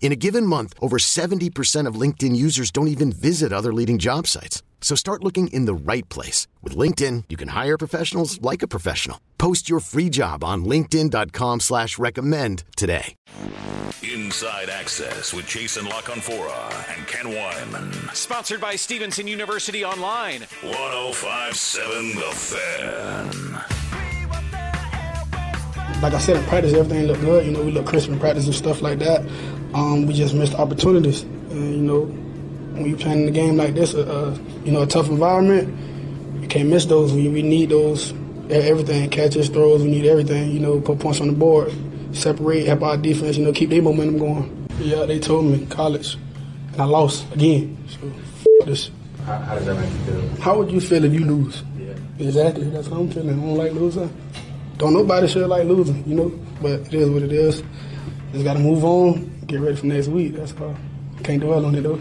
In a given month, over 70% of LinkedIn users don't even visit other leading job sites. So start looking in the right place. With LinkedIn, you can hire professionals like a professional. Post your free job on linkedin.com slash recommend today. Inside Access with Jason La Canfora and Ken Weinman. Sponsored by Stevenson University Online. 1057 The Fan. Like I said, in practice, everything looked good. You know, we looked crisp in practice and stuff like that. Um, we just missed opportunities. And, you know, when you're playing in a game like this, uh, uh, you know, a tough environment, you can't miss those. We, we need those, everything, catches, throws, we need everything, you know, put points on the board, separate, help our defense, you know, keep their momentum going. Yeah, they told me college, and I lost again. So, f- this. How, how does that make you feel? How would you feel if you lose? Yeah. Exactly, that's how I'm feeling. I don't like losing. Don't nobody should like losing, you know, but it is what it is. Just got to move on, get ready for next week. That's all. Can't dwell on it though.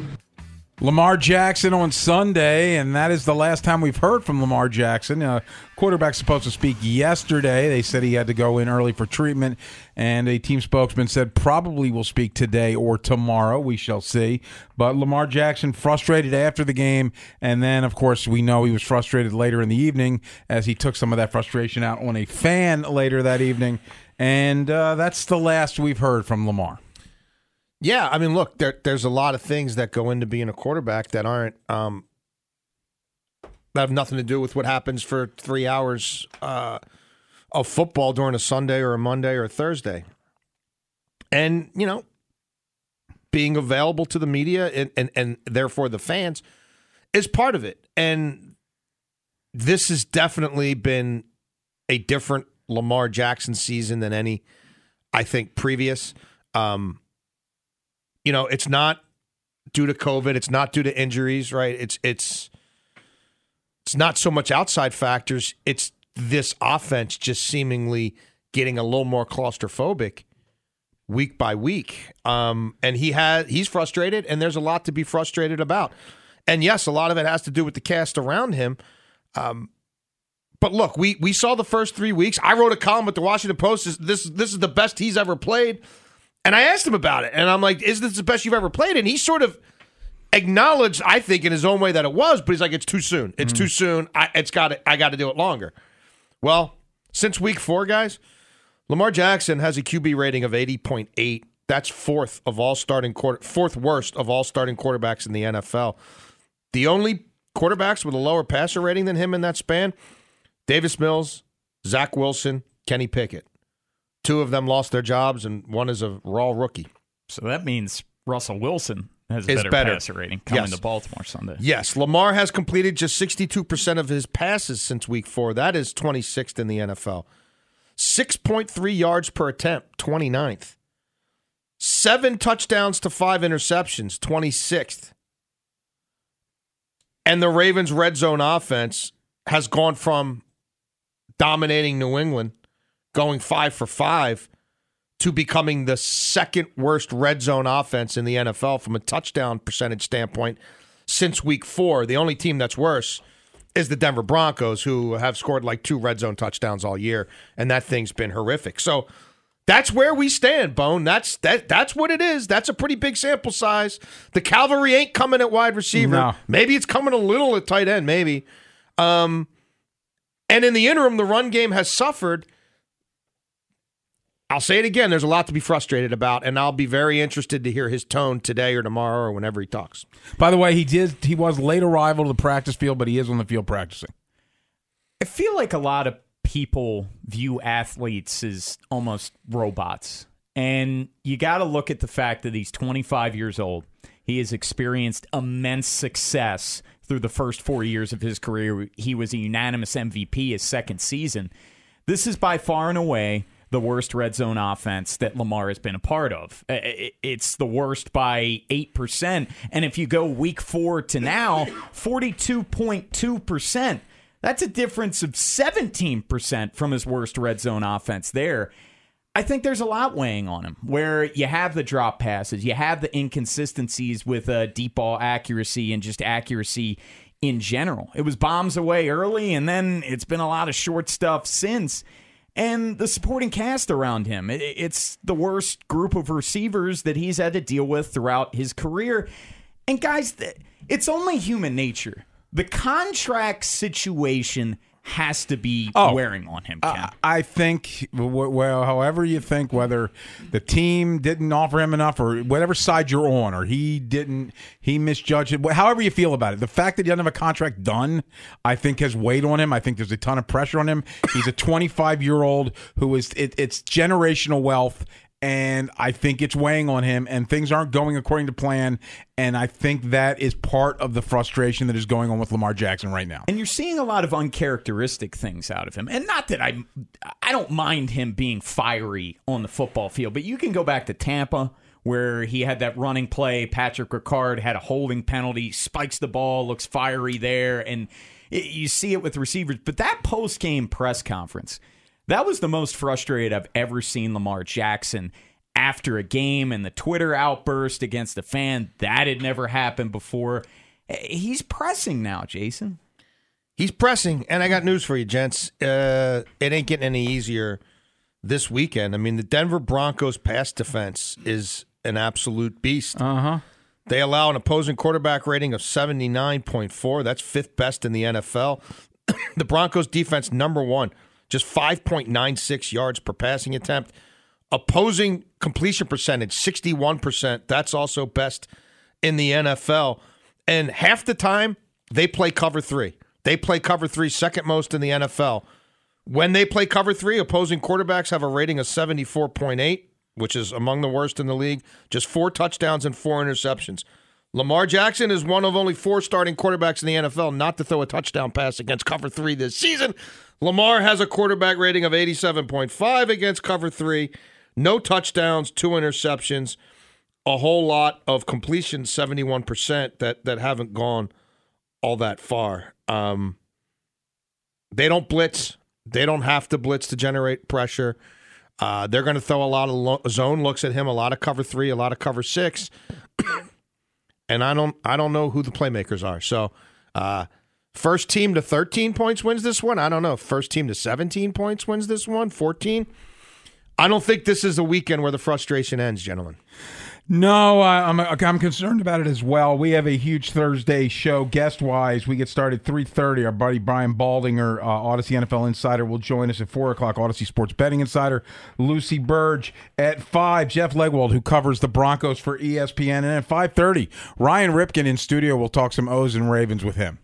Lamar Jackson on Sunday, and that is the last time we've heard from Lamar Jackson. Uh, quarterback's supposed to speak yesterday. They said he had to go in early for treatment, and a team spokesman said probably will speak today or tomorrow. We shall see. But Lamar Jackson frustrated after the game, and then, of course, we know he was frustrated later in the evening as he took some of that frustration out on a fan later that evening. And uh, that's the last we've heard from Lamar. Yeah, I mean, look, there, there's a lot of things that go into being a quarterback that aren't um, that have nothing to do with what happens for three hours uh, of football during a Sunday or a Monday or a Thursday, and you know, being available to the media and and, and therefore the fans is part of it, and this has definitely been a different Lamar Jackson season than any I think previous. Um, you know, it's not due to COVID. It's not due to injuries, right? It's it's it's not so much outside factors. It's this offense just seemingly getting a little more claustrophobic week by week. Um, and he has he's frustrated, and there's a lot to be frustrated about. And yes, a lot of it has to do with the cast around him. Um, but look, we we saw the first three weeks. I wrote a column with the Washington Post. This this, this is the best he's ever played. And I asked him about it, and I'm like, "Is this the best you've ever played?" And he sort of acknowledged, I think, in his own way that it was, but he's like, "It's too soon. It's too soon. I, it's got I got to do it longer." Well, since week four, guys, Lamar Jackson has a QB rating of 80.8. That's fourth of all starting quarter, fourth worst of all starting quarterbacks in the NFL. The only quarterbacks with a lower passer rating than him in that span: Davis Mills, Zach Wilson, Kenny Pickett. Two of them lost their jobs, and one is a raw rookie. So that means Russell Wilson has a better, better. passer rating coming Yes. to Baltimore Sunday. Yes, Lamar has completed just 62% of his passes since week four. That is 26th in the NFL. 6.3 yards per attempt, 29th. Seven touchdowns to five interceptions, 26th. And the Ravens' red zone offense has gone from dominating New England, going five for five, to becoming the second worst red zone offense in the NFL from a touchdown percentage standpoint since week four. The only team that's worse is the Denver Broncos, who have scored like two red zone touchdowns all year, and that thing's been horrific. So that's where we stand, Bone. That's that. That's what it is. That's a pretty big sample size. The cavalry ain't coming at wide receiver. No. Maybe it's coming a little at tight end. Maybe. Um, and in the interim, the run game has suffered. I'll say it again. There's a lot to be frustrated about, and I'll be very interested to hear his tone today or tomorrow or whenever he talks. By the way, he did. He was late arrival to the practice field, but he is on the field practicing. I feel like a lot of people view athletes as almost robots. And you got to look at the fact that he's 25 years old. He has experienced immense success through the first four years of his career. He was a unanimous MVP his second season. This is by far and away the worst red zone offense that Lamar has been a part of. It's the worst by 8%. And if you go week four to now, 42.2%. That's a difference of 17% from his worst red zone offense there. I think there's a lot weighing on him where you have the drop passes, you have the inconsistencies with uh, deep ball accuracy and just accuracy in general. It was bombs away early, and then it's been a lot of short stuff since. And the supporting cast around him. It's the worst group of receivers that he's had to deal with throughout his career. And guys, it's only human nature. The contract situation has to be Oh. wearing on him. Uh, I think, well, however you think, whether the team didn't offer him enough or whatever side you're on, or he didn't, he misjudged it, however you feel about it, the fact that he doesn't have a contract done, I think has weighed on him. I think there's a ton of pressure on him. He's a 25 year old who is, it, it's generational wealth. And I think it's weighing on him, and things aren't going according to plan. And I think that is part of the frustration that is going on with Lamar Jackson right now. and you're seeing a lot of uncharacteristic things out of him. And not that I I don't mind him being fiery on the football field, but you can go back to Tampa where he had that running play, Patrick Ricard had a holding penalty, spikes the ball, looks fiery there and it, you see it with receivers, but that post-game press conference, that was the most frustrated I've ever seen Lamar Jackson after a game and the Twitter outburst against a fan. That had never happened before. He's pressing now, Jason. He's pressing, and I got news for you, gents. Uh, it ain't getting any easier this weekend. I mean, the Denver Broncos pass defense is an absolute beast. Uh huh. They allow an opposing quarterback rating of 79.4. That's fifth best in the NFL. the Broncos defense, number one, just 5.96 yards per passing attempt. Opposing completion percentage, 61%. That's also best in the NFL. And half the time, they play cover three. They play cover three, second most in the NFL. When they play cover three, opposing quarterbacks have a rating of 74.8, which is among the worst in the league. Just four touchdowns and four interceptions. Lamar Jackson is one of only four starting quarterbacks in the NFL not to throw a touchdown pass against cover three this season. Lamar has a quarterback rating of 87.5 against cover three. No touchdowns, two interceptions, a whole lot of completions, 71% that, that haven't gone all that far. Um, they don't blitz. They don't have to blitz to generate pressure. Uh, they're going to throw a lot of lo- zone looks at him, a lot of cover three, a lot of cover six, and I don't, I don't know who the playmakers are. So, uh, first team to 13 points wins this one. I don't know. First team to 17 points wins this one. 14. I don't think this is a weekend where the frustration ends, gentlemen. No, I, I'm I'm concerned about it as well. We have a huge Thursday show guest wise. We get started three thirty. Our buddy Brian Baldinger, uh, Audacy NFL Insider, will join us at four o'clock. Audacy Sports Betting Insider, Lucy Burdge at five. Jeff Legwold, who covers the Broncos for ESPN, and at five thirty, Ryan Ripken in studio. will talk some O's and Ravens with him.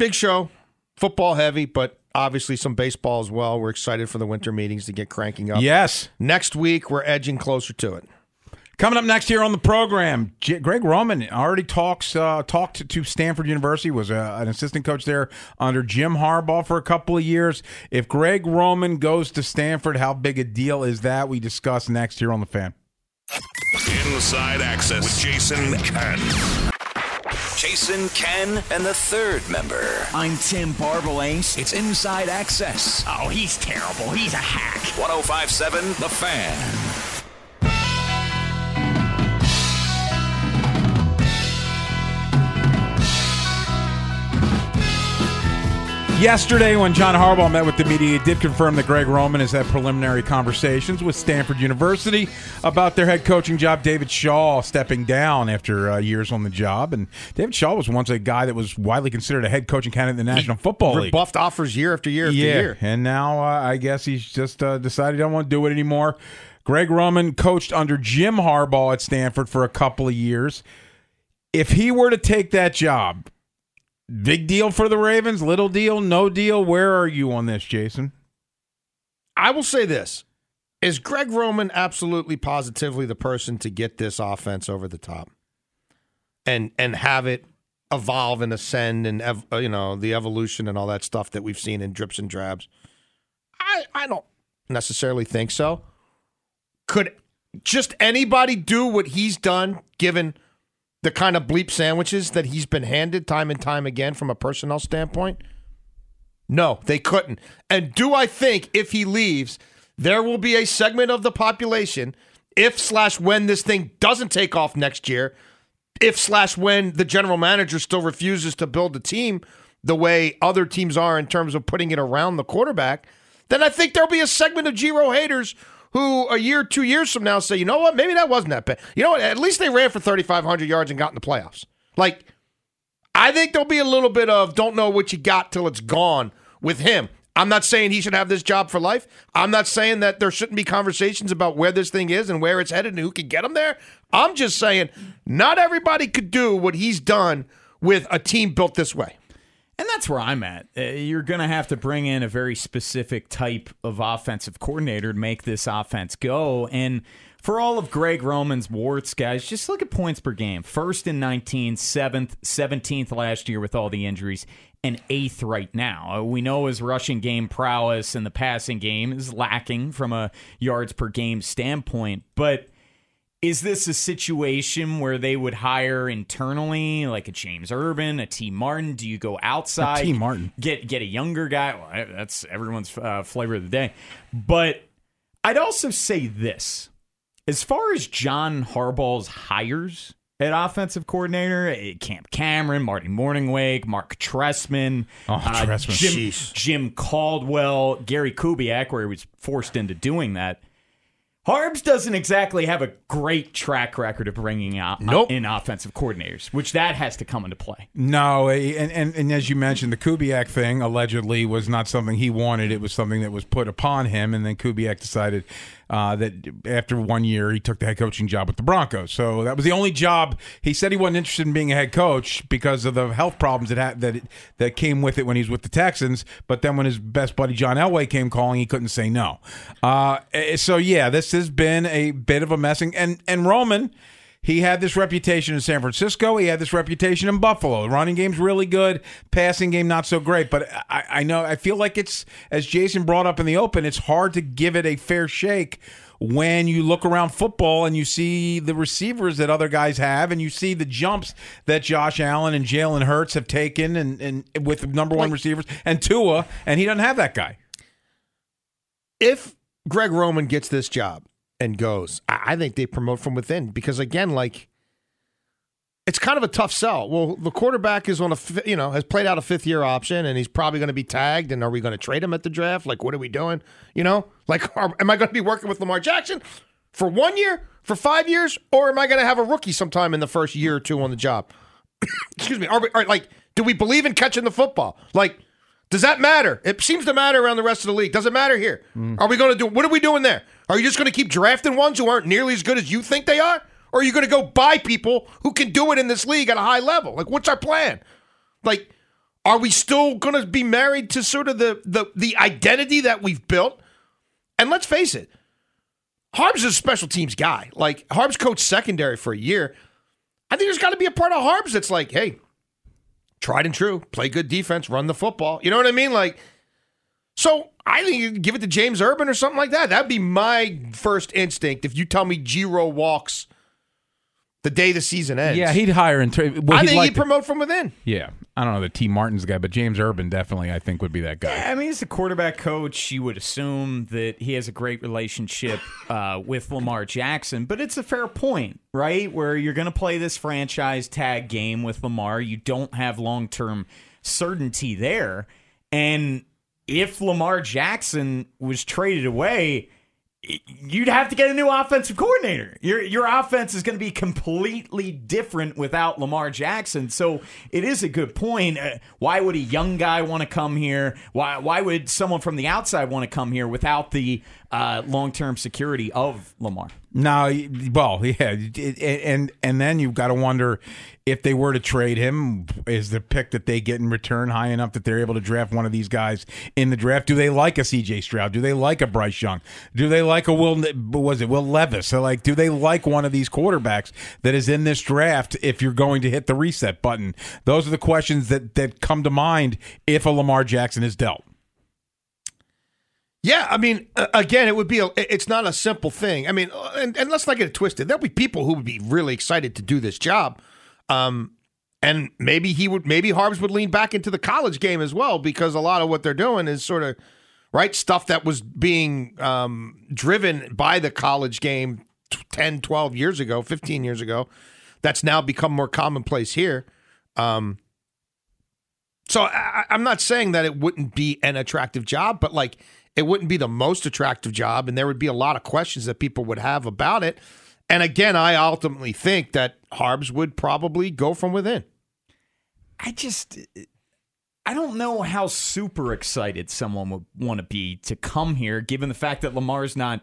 Big show, football heavy, but obviously some baseball as well. We're excited for the winter meetings to get cranking up. Yes. Next week, we're edging closer to it. Coming up next here on the program, J- Greg Roman already talks uh, talked to Stanford University. Was a, an assistant coach there under Jim Harbaugh for a couple of years. If Greg Roman goes to Stanford, how big a deal is that? We discuss next here on the Fan. Inside Access with Jason Ken. Jason, Ken, and the third member. I'm Tim Barbalace. It's Inside Access. Oh, he's terrible. He's a hack. 1057 The Fan. Yesterday, when John Harbaugh met with the media, he did confirm that Greg Roman has had preliminary conversations with Stanford University about their head coaching job. David Shaw stepping down after uh, years on the job, and David Shaw was once a guy that was widely considered a head coaching candidate in the National Football League. Rebuffed offers year after year after yeah, year. and now uh, I guess he's just uh, decided he don't want to do it anymore. Greg Roman coached under Jim Harbaugh at Stanford for a couple of years. If he were to take that job, big deal for the Ravens, little deal, no deal. Where are you on this, Jason? I will say this. Is Greg Roman absolutely positively the person to get this offense over the top and and have it evolve and ascend and ev- uh, you know the evolution and all that stuff that we've seen in drips and drabs? I I don't necessarily think so. Could just anybody do what he's done, given the kind of bleep sandwiches that he's been handed time and time again from a personnel standpoint? No, they couldn't. And do I think if he leaves, there will be a segment of the population, if slash when this thing doesn't take off next year, if slash when the general manager still refuses to build a team the way other teams are in terms of putting it around the quarterback, then I think there'll be a segment of Giro haters who a year, two years from now say, you know what, maybe that wasn't that bad. You know what, at least they ran for 3,500 yards and got in the playoffs. Like, I think there'll be a little bit of don't know what you got till it's gone with him. I'm not saying he should have this job for life. I'm not saying that there shouldn't be conversations about where this thing is and where it's headed and who can get him there. I'm just saying not everybody could do what he's done with a team built this way. And that's where I'm at. Uh, you're going to have to bring in a very specific type of offensive coordinator to make this offense go. And for all of Greg Roman's warts, guys, just look at points per game. First in 19, seventh, 17th last year with all the injuries, and eighth right now. Uh, we know his rushing game prowess and the passing game is lacking from a yards per game standpoint, but is this a situation where they would hire internally, like a James Urban, a Tee Martin? Do you go outside? A Tee Martin. Get get a younger guy. Well, that's everyone's uh, flavor of the day. But I'd also say this: as far as John Harbaugh's hires at offensive coordinator, eh, Cam Cameron, Marty Mornhinweg, Marc Trestman, Oh, uh, Trestman. Jim, Jim Caldwell, Gary Kubiak, where he was forced into doing that. Harbs doesn't exactly have a great track record of bringing out Nope. in offensive coordinators, which that has to come into play. No, and, and and as you mentioned, the Kubiak thing allegedly was not something he wanted. It was something that was put upon him, and then Kubiak decided uh, that after one year he took the head coaching job with the Broncos. So that was the only job he said he wasn't interested in being a head coach because of the health problems that that it, that came with it when he was with the Texans. But then when his best buddy John Elway came calling, he couldn't say no. Uh, eh, so yeah, this has been a bit of a messing, and and Roman. He had this reputation in San Francisco. He had this reputation in Buffalo. The running game's really good. Passing game not so great. But I, I know I feel like it's as Jason brought up in the open. It's hard to give it a fair shake when you look around football and you see the receivers that other guys have, and you see the jumps that Josh Allen and Jalen Hurts have taken, and, and with number one receivers and Tua, and he doesn't have that guy. if Greg Roman gets this job and goes, I, I think they promote from within because again, like it's kind of a tough sell. Well, the quarterback is on a you know has played out a fifth year option and he's probably going to be tagged. And are we going to trade him at the draft? Like, what are we doing? You know, like, are, am I going to be working with Lamar Jackson for one year, for five years, or am I going to have a rookie sometime in the first year or two on the job? Excuse me. Are we are, like, do we believe in catching the football? Like, does that matter? It seems to matter around the rest of the league. Does it matter here? Mm. Are we going to do? What are we doing there? Are you just going to keep drafting ones who aren't nearly as good as you think they are, or are you going to go buy people who can do it in this league at a high level? Like, what's our plan? Like, are we still going to be married to sort of the the the identity that we've built? And let's face it, Harbs is a special teams guy. Like Harbs coached secondary for a year. I think there's got to be a part of Harbs that's like, hey, tried and true, play good defense, run the football. You know what I mean? Like, so I think you can give it to James Urban or something like that. That'd be my first instinct if you tell me Giro walks the day the season ends. Yeah, he'd hire and trade. Well, I he'd think like he'd to- promote from within. Yeah, I don't know the Tee Martin's guy, but James Urban definitely I think would be that guy. I mean, as a quarterback coach, you would assume that he has a great relationship uh, with Lamar Jackson, but it's a fair point, right? Where you're going to play this franchise tag game with Lamar. You don't have long term certainty there. And if Lamar Jackson was traded away, you'd have to get a new offensive coordinator. Your your offense is going to be completely different without Lamar Jackson. So it is a good point. Uh, why would a young guy want to come here? Why why would someone from the outside want to come here without the uh, long term security of Lamar? No, well, yeah, and and then you've got to wonder if they were to trade him, is the pick that they get in return high enough that they're able to draft one of these guys in the draft? Do they like a C.J. Stroud? Do they like a Bryce Young? Do they like a Will? Was it Will Levis? So like, do they like one of these quarterbacks that is in this draft? If you're going to hit the reset button, those are the questions that that come to mind if a Lamar Jackson is dealt. Yeah, I mean, again, it would be a. It's not a simple thing. I mean, uh, and, and let's not get it twisted. There'll be people who would be really excited to do this job, um, and maybe he would. Maybe Harbs would lean back into the college game as well because a lot of what they're doing is sort of right stuff that was being um, driven by the college game t- 10, 12 years ago, fifteen years ago. That's now become more commonplace here. Um, so I, I'm not saying that it wouldn't be an attractive job, but like it wouldn't be the most attractive job, and there would be a lot of questions that people would have about it. And again, I ultimately think that Harbs would probably go from within. I just I don't know how super excited someone would want to be to come here, given the fact that Lamar's not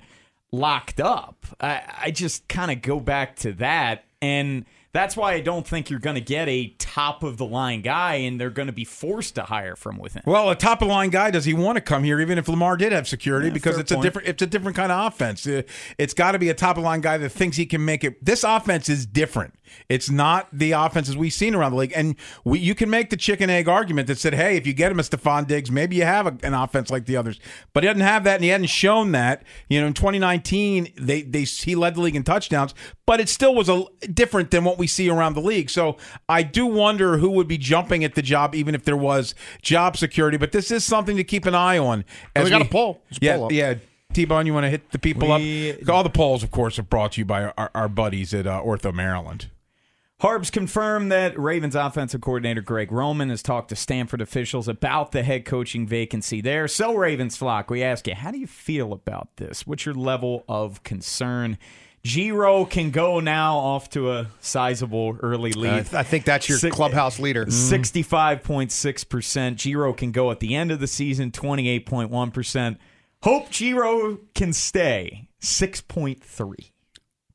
locked up. I, I just kind of go back to that, and that's why I don't think you're going to get a top of the line guy, and they're going to be forced to hire from within. Well, a top of the line guy does he want to come here, even if Lamar did have security, Yeah, because it's a different it's a different kind of offense. Uh, It's got to be a top of the line guy that thinks he can make it. This offense is different. It's not the offenses we've seen around the league, and we, you can make the chicken egg argument that said, "Hey, if you get him a Stefon Diggs, maybe you have a, an offense like the others." But he doesn't have that, and he hadn't shown that. You know, in 2019, they they he led the league in touchdowns, but it still was a different than what we see around the league. So I do wonder who would be jumping at the job, even if there was job security. But this is something to keep an eye on. we got a poll. Just yeah, poll yeah. T-Bone, you want to hit the people We- up? All the polls, of course, are brought to you by our, our buddies at uh, Ortho Maryland. Harbs confirmed that Ravens offensive coordinator Greg Roman has talked to Stanford officials about the head coaching vacancy there. So, Ravens flock, we ask you, how do you feel about this? What's your level of concern? Giro can go now off to a sizable early I, lead. I think that's your Si- clubhouse leader. Mm-hmm. 65.6%. Giro can go at the end of the season, 28.1%. Hope Giro can stay, 6.3.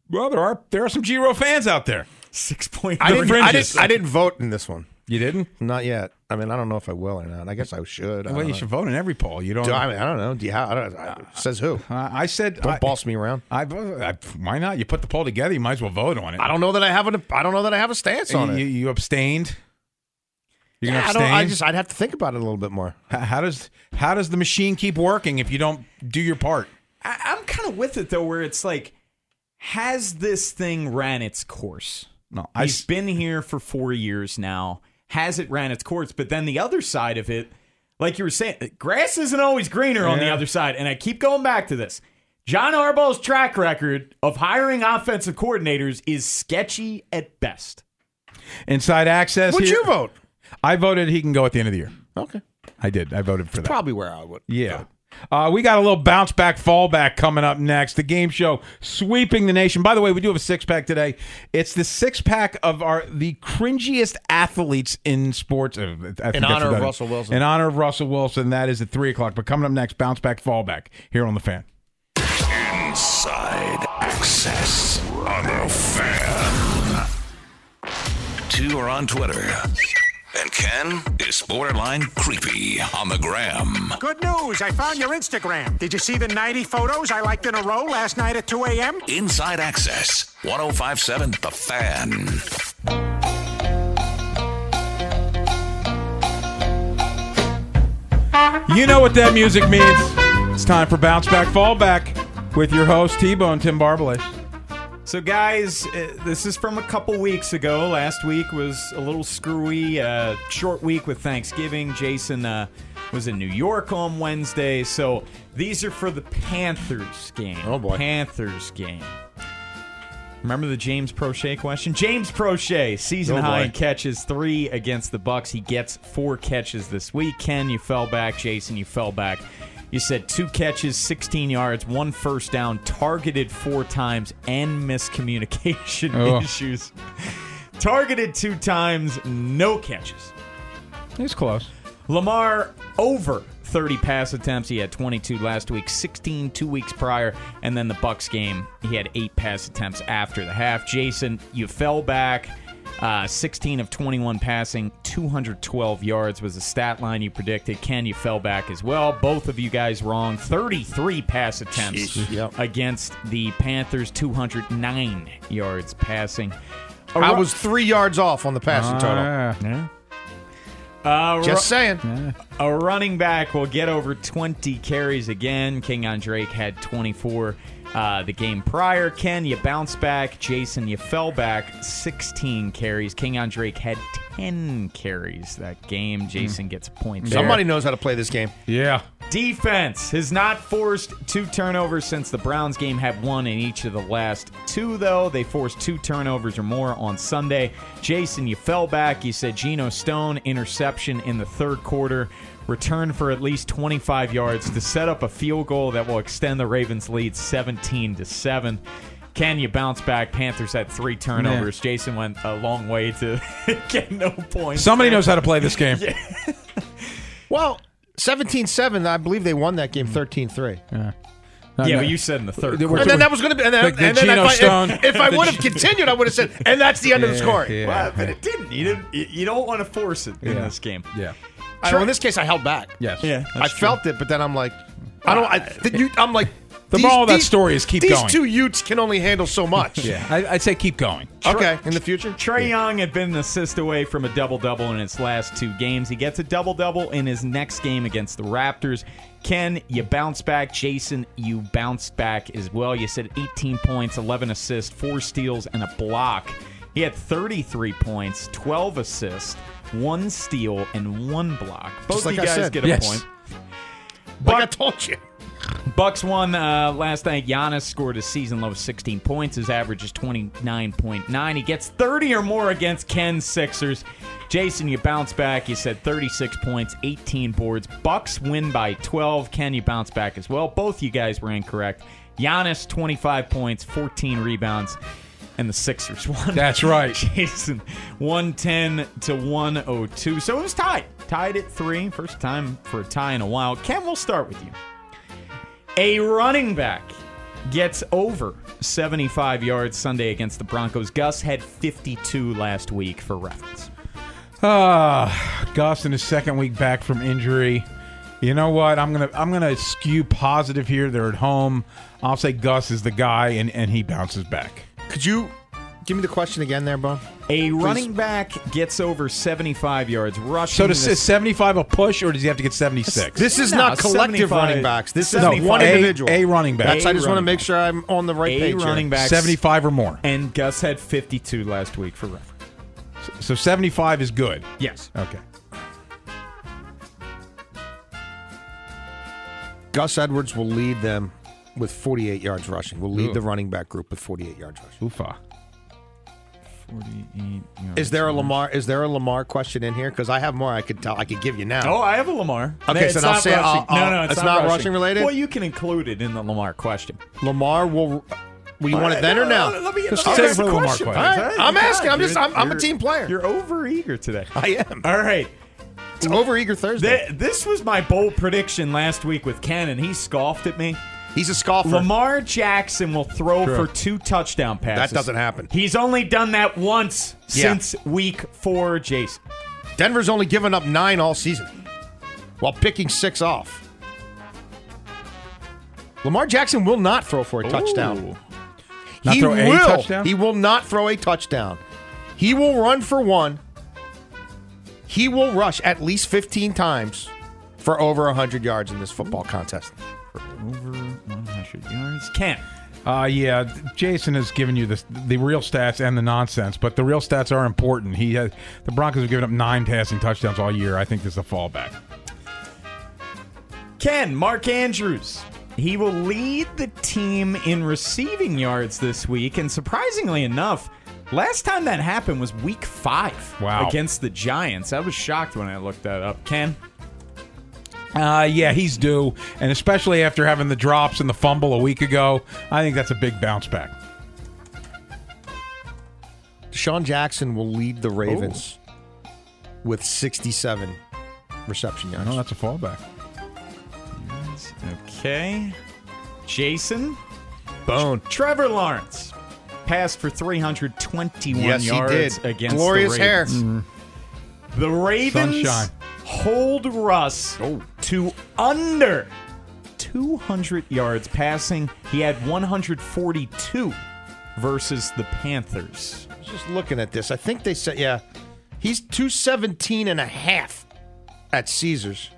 Well, there are there are some Giro fans out there. 6.3. I didn't, I, didn't, I didn't vote in this one. You didn't? Not yet. I mean, I don't know if I will or not. I guess I should. I Well, don't you know. should vote in every poll. You don't. Do I, mean, I don't know. Do you? I don't, I, says who? Uh, I said. Don't I, boss me around. I, I, why not? You put the poll together. You might as well vote on it. I don't know that I have an. I don't know that I have a stance on you, it. you abstained. You're Yeah, gonna don't. abstain. I just. I'd have to think about it a little bit more. H- how does how does the machine keep working if you don't do your part? I, I'm kind of with it though, where it's like, has this thing ran its course? No, I He's s- been here for four years now. Has it ran its course? But then the other side of it, like you were saying, grass isn't always greener on the other side. And I keep going back to this. John Harbaugh's track record of hiring offensive coordinators is sketchy at best. Inside access. Would here. you vote? I voted he can go at the end of the year. Okay. I did. I voted for that. Probably where I would. Yeah. Uh, we got a little bounce back, fallback coming up next. The game show sweeping the nation. By the way, we do have a six pack today. It's the six pack of our the cringiest athletes in sports. Uh, I think that's In honor what of that is. Russell Wilson. In honor of Russell Wilson. That is at three o'clock. But coming up next, bounce back, fallback here on the fan. Inside Access on the Fan. Two are on Twitter. And Ken is borderline creepy on the gram. Good news. I found your Instagram. Did you see the 90 photos I liked in a row last night at 2 a.m.? Inside Access 1057 The Fan. You know what that music means. It's time for bounce back, fallback with your host T Bone Tim Barbalace. So, guys, uh, this is from a couple weeks ago. Last week was a little screwy, uh, short week with Thanksgiving. Jason uh, was in New York on Wednesday. So, these are for the Panthers game. Oh, boy. Panthers game. Remember the James Proche question? James Proche, season Oh, high in catches, three against the Bucks. He gets four catches this week. Ken, you fell back. Jason, you fell back. You said two catches, 16 yards, one first down, targeted four times, and miscommunication Oh. issues. Targeted two times, no catches. He's close. Lamar over 30 pass attempts. He had 22 last week, 16 two weeks prior, and then the Bucks game, he had eight pass attempts after the half. Jason, you fell back. Uh, 16 of 21 passing, 212 yards was the stat line you predicted. Ken, you fell back as well. Both of you guys wrong. 33 pass attempts Yep. against the Panthers, 209 yards passing. I was three yards off on the passing total. Ah. Yeah. Uh, Just ru- saying. A running back will get over 20 carries again. Kenyon Drake had 24 uh, the game prior. Ken, you bounced back. Jason, you fell back 16 carries. Kenyon Drake had 10 carries that game. Jason gets points. point. there. Somebody knows how to play this game. Yeah. Defense has not forced two turnovers since the Browns game had one in each of the last two, though. They forced two turnovers or more on Sunday. Jason, you fell back. You said Geno Stone interception in the third quarter, return for at least 25 yards to set up a field goal that will extend the Ravens' lead 17 to 7. Can you bounce back? Panthers had three turnovers. Jason went a long way to get no points. Somebody knows how to play this game. Well, 17-7, I believe they won that game 13-3. Yeah. Yeah, but you said in the third. Quarter. And then that was going to be, and then, Like the and then Geno if, I, if, if I would have continued, I would have said, and that's the end of the Yeah, scoring. yeah. Well, but it didn't. You didn't. You you don't want to force it in this game. Yeah. I, well, in this case, I held back. Yes. Yeah, I felt it, but then I'm like, I don't. I, uh, the, you, I'm like, The these- moral of that these- story is keep going. these going. two Utes can only handle so much. Yeah. I, I'd say keep going. Okay, in the future. Trae Young had been an assist away from a double double in his last two games. He gets a double double in his next game against the Raptors. Ken, you bounce back. Jason, you bounced back as well. You said 18 points, 11 assists, four steals, and a block. He had 33 points, 12 assists, one steal, and one block. Both like of you guys get a Yes. point. Like I told you. Bucks won uh, last night. Giannis scored a season low 16 points. His average is 29.9. He gets 30 or more against Ken's Sixers. Jason, you bounce back. You said 36 points, 18 boards. Bucks win by 12. Ken, you bounce back as well. Both you guys were incorrect. Giannis, 25 points, 14 rebounds. And the Sixers won. That's right. Jason, 110 to 102. So it was tied. Tied at three. First time for a tie in a while. Ken, we'll start with you. A running back gets over 75 yards Sunday against the Broncos. Gus had 52 last week for reference. Ah, Gus in his second week back from injury. You know what? I'm gonna I'm gonna skew positive here. They're at home. I'll say Gus is the guy, and, and he bounces back. Could you give me the question again, there, Bo? A running back gets over 75 yards rushing. So does this- 75 a push, or does he have to get 76? This is No, not collective 75 running backs. This is No, one a- individual. a running back. That's, I A just want to running make back. sure I'm on the right a page. here. running back 75 or more. and Gus had 52 last week for reference. So 75 is good. Yes. Okay. Gus Edwards will lead them with 48 yards rushing. Will lead Ooh. the running back group with 48 yards rushing. Ufa. 48 Is there a Lamar? Is there a Lamar question in here? Because I have more. I could tell. I could give you now. Oh, I have a Lamar. Okay, It's so then I'll not say- I'll- rushing. Uh, no, I'll- no, it's, it's not, not rushing related? Well, you can include it in the Lamar question. Lamar will. Will you want it then or now? Let me, Just let me save ask for the the Lamar question. question. All right, I'm God, asking. I'm you're- just. I'm, I'm a you're- team player. You're over eager today. I am. All right. It's overeager Thursday. Th- this was my bold prediction last week with Ken, and he scoffed at me. He's a scoffer. Lamar Jackson will throw True. for two touchdown passes. That doesn't happen. He's only done that once Yeah. since week four, Jason. Denver's only given up nine all season, while picking six off. Lamar Jackson will not throw for a touchdown. Not he throw a will. touchdown? He will not throw a touchdown. He will run for one. He will rush at least 15 times for over 100 yards in this football contest. Over 100 yards. Ken. Uh, yeah, Jason has given you the the real stats and the nonsense, but the real stats are important. He has the Broncos have given up nine passing touchdowns all year. I think this is a fallback. Ken, Mark Andrews. He will lead the team in receiving yards this week, and surprisingly enough, last time that happened was week five Wow. against the Giants. I was shocked when I looked that up. Ken? Uh, yeah, he's due, and especially after having the drops and the fumble a week ago, I think that's a big bounce back. DeSean Jackson will lead the Ravens with 67 reception yards. No, that's a fallback. Okay. Jason? Bone. Trevor Lawrence passed for 321 Yes, he yards did. against Glorious the hair. Ravens. The Ravens Sunshine. hold Russ to under 200 yards passing. He had 142 versus the Panthers. Just looking at this, I think they said, yeah, he's 217 and a half at Caesars.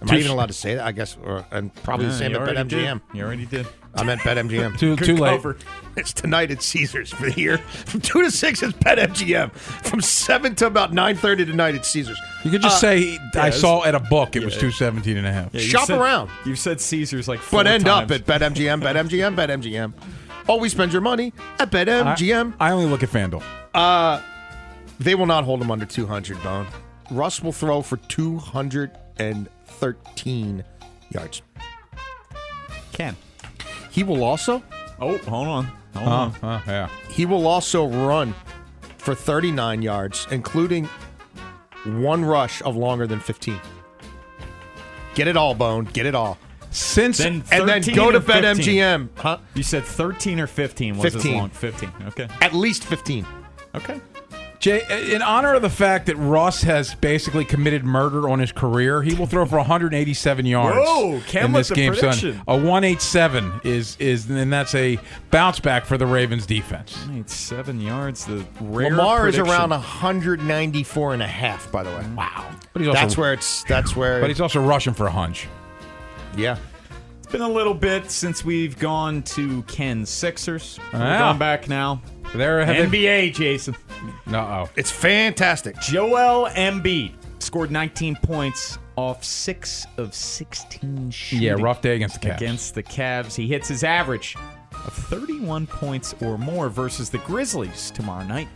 Am I even allowed to say that? I guess, or and probably Yeah, the same at. BetMGM. You already did. I meant BetMGM. Too- Good too late. cover. It's tonight at Caesars for the year. From two to six is BetMGM. From seven to about nine thirty tonight at Caesars. You could just Uh, say yeah, I it's- saw at a book it was yeah. 217 and a half. Yeah, you Shop said- around. You've said Caesars like four but end times. up at BetMGM, BetMGM, BetMGM. Always spend your money at BetMGM. I only look at FanDuel. Uh, they will not hold him under 200, Bone. Russ will throw for 213 yards. Ken. He will also Oh, hold on. Hold Huh, on. huh, yeah. he will also run for 39 yards, including one rush of longer than 15. Get it all, Bone. Get it all. Since Then And then go to or 15? BetMGM. Huh? You said 13 or 15 was 15. as long. 15. Okay. At least 15. Okay. Jay, in honor of the fact that Russ has basically committed murder on his career, he will throw for 187 yards Whoa, Cam in this the game. Son. A 187 is is and that's a bounce back for the Ravens defense. Need seven yards. The rare Lamar is around 194 and a half, by the way. Mm. Wow. But he's also, That's where it's. That's where. but he's also rushing for a hunch. yeah. It's been a little bit since we've gone to Ken Sixers. We're Yeah. going back now. There have NBA, Jason. No, oh. It's fantastic. Joel Embiid scored 19 points off six of 16 shooting. Yeah, rough day against the Cavs. Against the Cavs. He hits his average of 31 points or more versus the Grizzlies tomorrow night.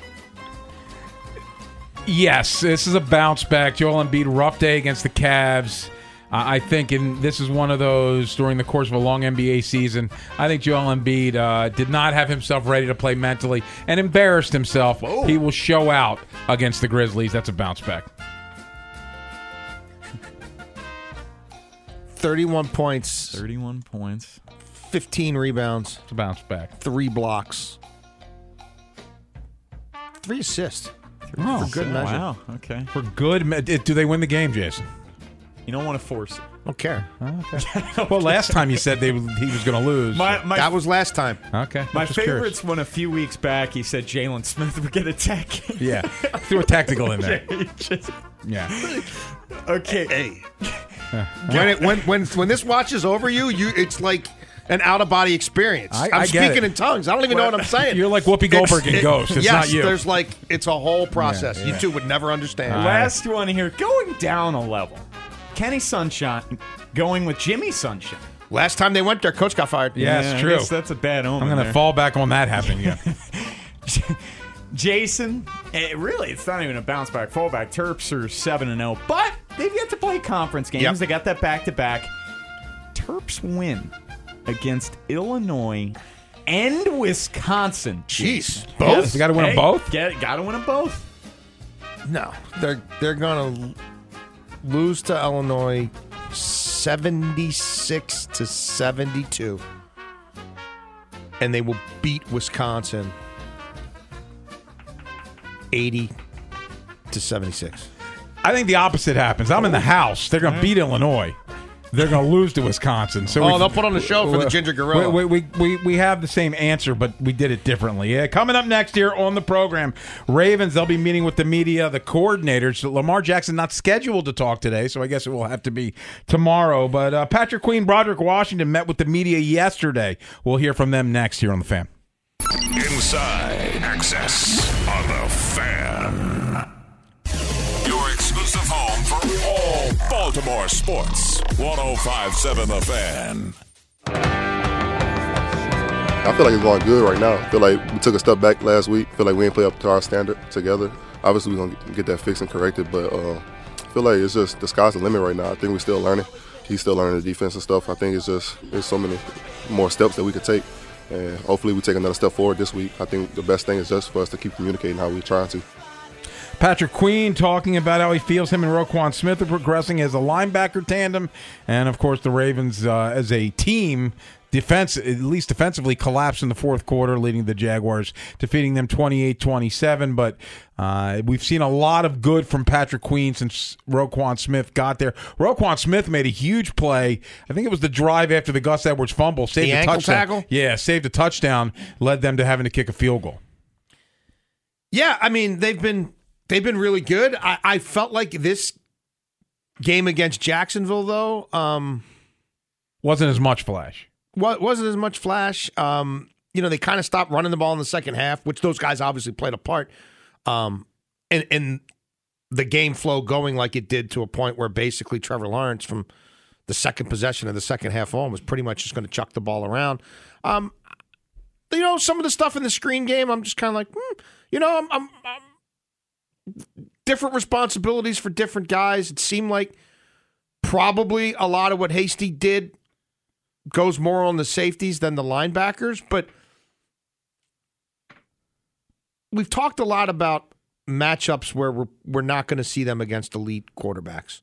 Yes, this is a bounce back. Joel Embiid, rough day against the Cavs. I think, and this is one of those during the course of a long NBA season. I think Joel Embiid uh, did not have himself ready to play mentally and embarrassed himself. He will show out against the Grizzlies. That's a bounce back. 31 points, 31 points. 15 rebounds, It's a bounce back. three blocks, three assists. Oh, For good measure. Wow. Okay. for good. Me- do they win the game, Jason? You don't want to force it. Don't care. Well, last time you said they, he was going to lose. My, my, that was last time. okay. my I'm curious. favorites when a few weeks back he said Jalen Smith would get a tech. Yeah, threw a tactical in there. Just- Yeah. okay. Hey. when, it, when when when this watch is over you, you it's like an out of body experience. I- am I get speaking it. in tongues. I don't even know what I'm saying. You're like Whoopi Goldberg in it- Ghost. It's yes, not you. There's like it's a whole process. Yeah, You two would never understand. Last one here, going down a level. Kenny Sunshine going with Jimmy Sunshine. Last time they went there, coach got fired. Yeah, it's I true. guess that's a bad omen. I'm going to there. fall back on that happening again. Jason, eh, really, it's not even a bounce back, fallback. Terps are seven and zero, but they've yet to play conference games. Yep. They got that back to back. Terps win against Illinois and Wisconsin. Jeez, Both? You gotta win Hey, both? Gotta win them both. No, they're they're gonna lose to Illinois, seventy six to seventy two, and they will beat Wisconsin, eighty to seventy six. I think the opposite happens. I'm in the house. They're going to mm-hmm. beat Illinois. They're going to lose to Wisconsin. So Oh, we- they'll put on the show for the Ginger Gorilla. We, we, we, we have the same answer, but we did it differently. Yeah, coming up next here on the program, Ravens. They'll be meeting with the media, the coordinators. Lamar Jackson not scheduled to talk today, so I guess it will have to be tomorrow. But uh, Patrick Queen, Broderick Washington met with the media yesterday. We'll hear from them next here on the Fan. Inside Access on the Fan. Exclusive home for all Baltimore sports. 1057 The Fan. I feel like it's going good right now. I feel like we took a step back last week. I feel like we didn't play up to our standard together. Obviously, we're going to get that fixed and corrected, but uh, I feel like it's just the sky's the limit right now. I think we're still learning. He's still learning the defense and stuff. I think it's just there's so many more steps that we could take. And hopefully, we take another step forward this week. I think the best thing is just for us to keep communicating how we're trying to. Patrick Queen talking about how he feels him and Roquan Smith are progressing as a linebacker tandem, and of course the Ravens uh, as a team. Defense, at least defensively, collapsed in the fourth quarter, leading the Jaguars, defeating them 28 27. But uh, we've seen a lot of good from Patrick Queen since Roquan Smith got there. Roquan Smith made a huge play. I think it was the drive after the Gus Edwards fumble, saved The a touchdown. tackle? Yeah, saved a touchdown, led them to having to kick a field goal. Yeah, I mean they've been they've been really good. I, I felt like this game against Jacksonville, though, um, wasn't as much flash. What wasn't as much flash. Um, you know, they kind of stopped running the ball in the second half, which those guys obviously played a part. Um, and and the game flow going like it did to a point where basically Trevor Lawrence from the second possession of the second half on was pretty much just going to chuck the ball around. Um, you know, some of the stuff in the screen game, I'm just kind of like, hmm, you know, I'm, I'm, I'm different responsibilities for different guys. It seemed like probably a lot of what Hasty did goes more on the safeties than the linebackers, but we've talked a lot about matchups where we're we're not going to see them against elite quarterbacks.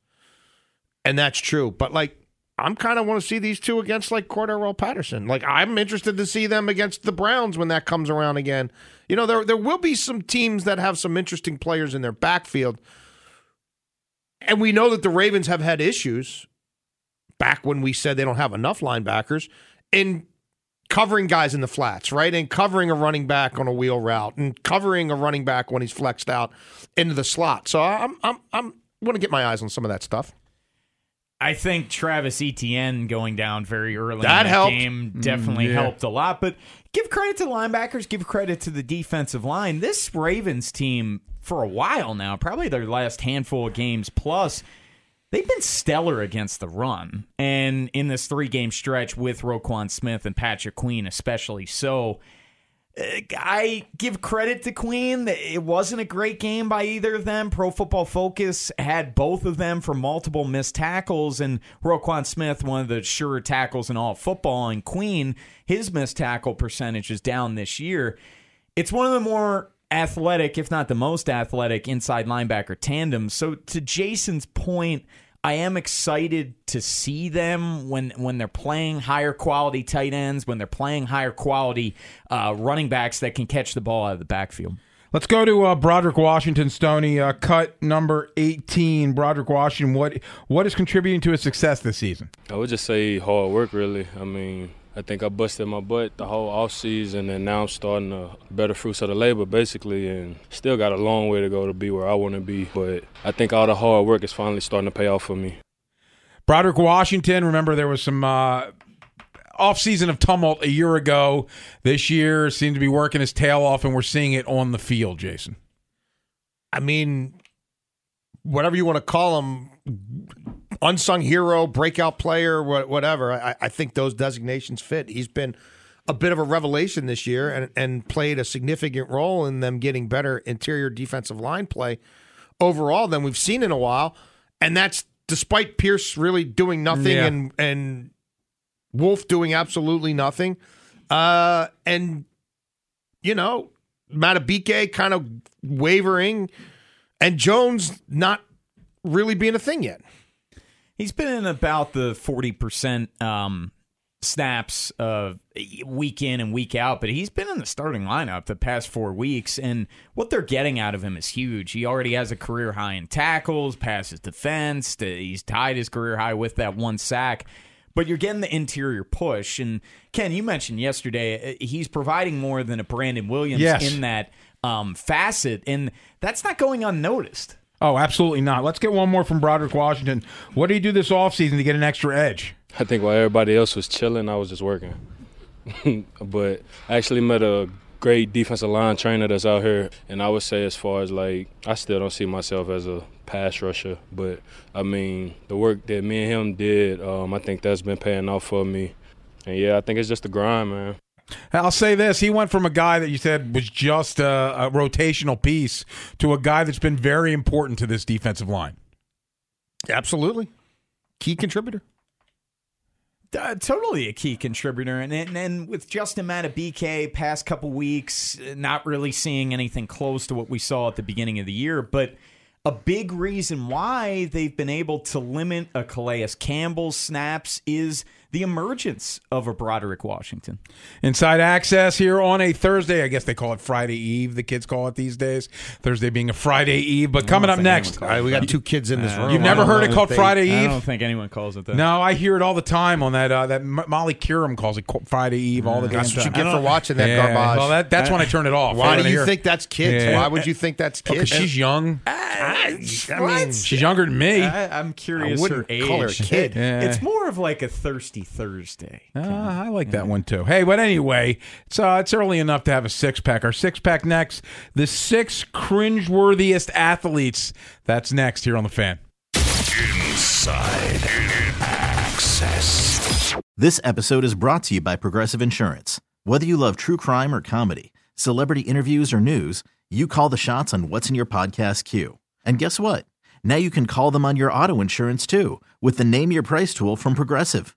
And that's true. But like I'm kind of want to see these two against like Cordarrelle Patterson. Like I'm interested to see them against the Browns when that comes around again. You know, there there will be some teams that have some interesting players in their backfield. And we know that the Ravens have had issues back when we said they don't have enough linebackers in covering guys in the flats, right? And covering a running back on a wheel route and covering a running back when he's flexed out into the slot. So I'm I'm I'm want to get my eyes on some of that stuff. I think Travis Etienne going down very early that in the helped. game definitely Mm, yeah. helped a lot. But give credit to the linebackers, give credit to the defensive line. This Ravens team, for a while now, probably their last handful of games plus, they've been stellar against the run. And in this three game stretch with Roquan Smith and Patrick Queen, especially so. Uh, I give credit to Queen. It wasn't a great game by either of them. Pro Football Focus had both of them for multiple missed tackles, and Roquan Smith, one of the surer tackles in all football, and Queen, his missed tackle percentage is down this year. It's one of the more athletic, if not the most athletic, inside linebacker tandems. So, to Jason's point, I am excited to see them when when they're playing higher quality tight ends, when they're playing higher quality uh, running backs that can catch the ball out of the backfield. Let's go to uh, Broderick Washington, Stoney. Uh, cut number 18. Broderick Washington, what what is contributing to his success this season? I would just say hard work, really. I mean, I think I busted my butt the whole off season, and now I'm starting to better fruits of the labor, basically, and still got a long way to go to be where I want to be. But I think all the hard work is finally starting to pay off for me. Broderick Washington, remember there was some uh, offseason of tumult a year ago. This year seemed to be working his tail off, and we're seeing it on the field, Jason. I mean, whatever you want to call him, unsung hero, breakout player, whatever. I, I think those designations fit. He's been a bit of a revelation this year and, and played a significant role in them getting better interior defensive line play overall than we've seen in a while. And that's despite Pierce really doing nothing Yeah. and and Wolfe doing absolutely nothing. Uh, and you know, Madubuike kind of wavering, and Jones not really being a thing yet. He's been in about the 40% um, snaps uh, week in and week out, but he's been in the starting lineup the past four weeks, and what they're getting out of him is huge. He already has a career high in tackles, passes defense. He's tied his career high with that one sack. But you're getting the interior push. And Ken, you mentioned yesterday, uh, he's providing more than a Brandon Williams Yes. in that um, facet, and that's not going unnoticed. Oh, absolutely not. Let's get one more from Broderick Washington. What did he do this offseason to get an extra edge? I think while everybody else was chilling, I was just working. but I actually met a great defensive line trainer that's out here, and I would say as far as like I still don't see myself as a pass rusher, but I mean the work that me and him did, um, I think that's been paying off for me. And yeah, I think it's just the grind, man. I'll say this: he went from a guy that you said was just a, a rotational piece to a guy that's been very important to this defensive line. Absolutely, key contributor. Uh, totally a key contributor, and, and and with Justin BK past couple weeks, uh, not really seeing anything close to what we saw at the beginning of the year, but a big reason why they've been able to limit a Calais Campbell's snaps is the emergence of a Broderick Washington. Inside access here on a Thursday. I guess they call it Friday Eve. The kids call it these days. Thursday being a Friday Eve. But coming up next, All right, we got two kids in this room. You've never heard it called they- Friday Eve? I don't think anyone calls it that. No, I hear it all the time on that. Uh, that Molly Qerim calls it Friday Eve all the Mm, That's damn what you get for watching that Yeah, garbage. Well, that, that's when I turn it off. Why do you hear- think that's kids? Yeah. Why would you think that's Oh, 'cause kids? she's young. I mean, She's younger than me. I, I'm curious I her wouldn't age. call her a kid. Yeah. It's more of like a thirsty Thursday. Uh, I like that one too. Hey, but anyway, it's uh, it's early enough to have a six pack. Our six pack next. The six cringeworthiest athletes. That's next here on the fan. Inside Access. This episode is brought to you by Progressive Insurance. Whether you love true crime or comedy, celebrity interviews or news, you call the shots on what's in your podcast queue. And guess what? Now you can call them on your auto insurance too with the Name Your Price tool from Progressive.